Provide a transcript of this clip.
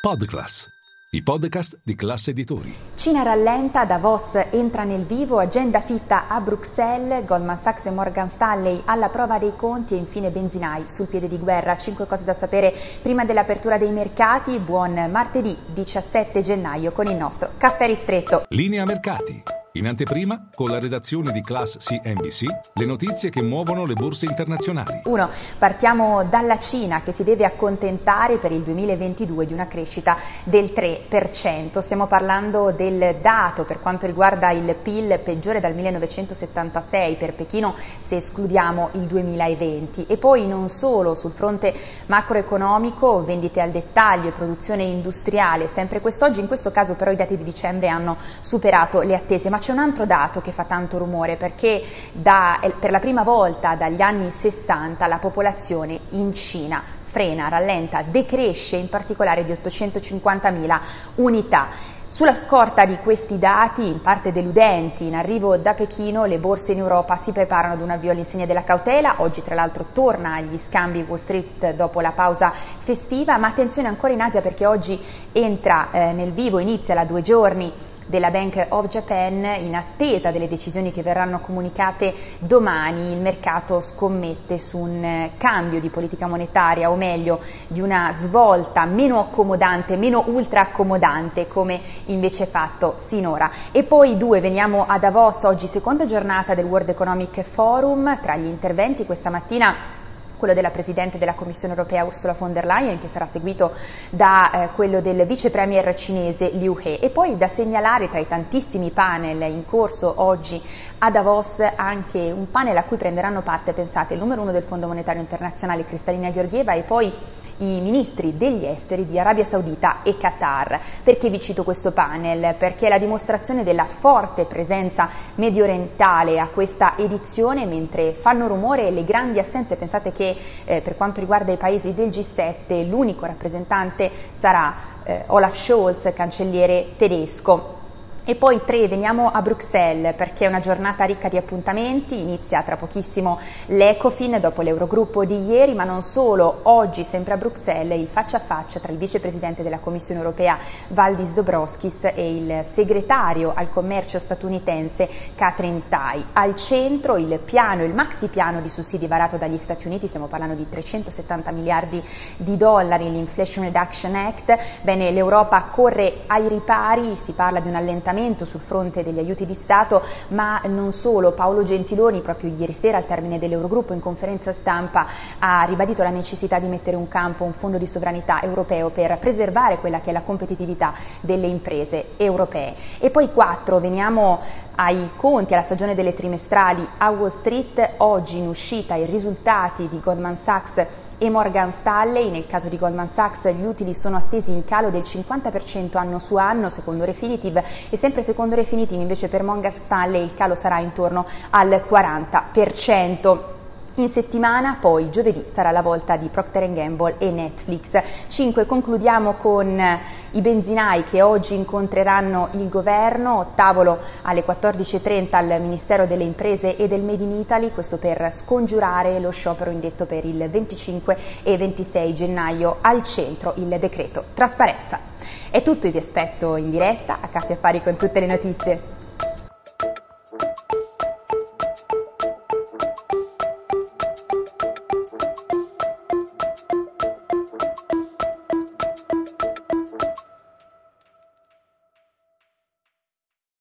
Podclass, i podcast di classe editori. Cina rallenta, Davos entra nel vivo, agenda fitta a Bruxelles, Goldman Sachs e Morgan Stanley alla prova dei conti e infine Benzinai sul piede di guerra. Cinque cose da sapere prima dell'apertura dei mercati. Buon martedì 17 gennaio con il nostro caffè ristretto. Linea mercati. In anteprima, con la redazione di Class CNBC, le notizie che muovono le borse internazionali. 1. Partiamo dalla Cina che si deve accontentare per il 2022 di una crescita del 3%. Stiamo parlando del dato per quanto riguarda il PIL peggiore dal 1976 per Pechino se escludiamo il 2020. E poi non solo sul fronte macroeconomico, vendite al dettaglio e produzione industriale, sempre quest'oggi, in questo caso però i dati di dicembre hanno superato le attese. Ma c'è un altro dato che fa tanto rumore perché da, per la prima volta dagli anni 60 la popolazione in Cina frena, rallenta, decresce in particolare di 850.000 unità. Sulla scorta di questi dati, in parte deludenti, in arrivo da Pechino, le borse in Europa si preparano ad un avvio all'insegna della cautela. Oggi, tra l'altro, torna agli scambi Wall Street dopo la pausa festiva, ma attenzione ancora in Asia perché oggi entra eh, nel vivo, inizia la due giorni della Bank of Japan in attesa delle decisioni che verranno comunicate domani. Il mercato scommette su un cambio di politica monetaria o meglio di una svolta meno accomodante, meno ultra accomodante come invece fatto sinora. E poi due, veniamo a Davos, oggi seconda giornata del World Economic Forum, tra gli interventi questa mattina quello della Presidente della Commissione europea Ursula von der Leyen, che sarà seguito da eh, quello del Vice Premier cinese Liu He. E poi da segnalare tra i tantissimi panel in corso oggi a Davos anche un panel a cui prenderanno parte, pensate, il numero uno del Fondo Monetario Internazionale Cristalina Georgieva e poi i ministri degli esteri di Arabia Saudita e Qatar. Perché vi cito questo panel? Perché è la dimostrazione della forte presenza medio orientale a questa edizione, mentre fanno rumore le grandi assenze. Pensate che eh, per quanto riguarda i paesi del G7 l'unico rappresentante sarà eh, Olaf Scholz, cancelliere tedesco. E poi tre, veniamo a Bruxelles perché è una giornata ricca di appuntamenti, inizia tra pochissimo l'Ecofin dopo l'Eurogruppo di ieri, ma non solo, oggi sempre a Bruxelles il faccia a faccia tra il vicepresidente della Commissione europea Valdis Dobrovskis e il segretario al commercio statunitense Catherine Tai. Al centro il piano, il maxi piano di sussidi varato dagli Stati Uniti, stiamo parlando di 370 miliardi di dollari, l'Inflation Reduction Act. Bene, l'Europa corre ai ripari, si parla di un allentamento rallentamento sul fronte degli aiuti di Stato, ma non solo. Paolo Gentiloni, proprio ieri sera al termine dell'Eurogruppo in conferenza stampa, ha ribadito la necessità di mettere in campo un fondo di sovranità europeo per preservare quella che è la competitività delle imprese europee. E poi quattro, veniamo ai conti, alla stagione delle trimestrali a Wall Street, oggi in uscita i risultati di Goldman Sachs e Morgan Stanley. Nel caso di Goldman Sachs gli utili sono attesi in calo del 50% anno su anno, secondo Refinitiv, e sempre secondo Refinitiv invece per Morgan Stanley il calo sarà intorno al 40%. In settimana poi giovedì sarà la volta di Procter Gamble e Netflix. 5. Concludiamo con i benzinai che oggi incontreranno il governo, tavolo alle 14.30 al Ministero delle Imprese e del Made in Italy, questo per scongiurare lo sciopero indetto per il 25 e 26 gennaio al centro il decreto trasparenza. È tutto, vi aspetto in diretta a Caffè Affari con tutte le notizie.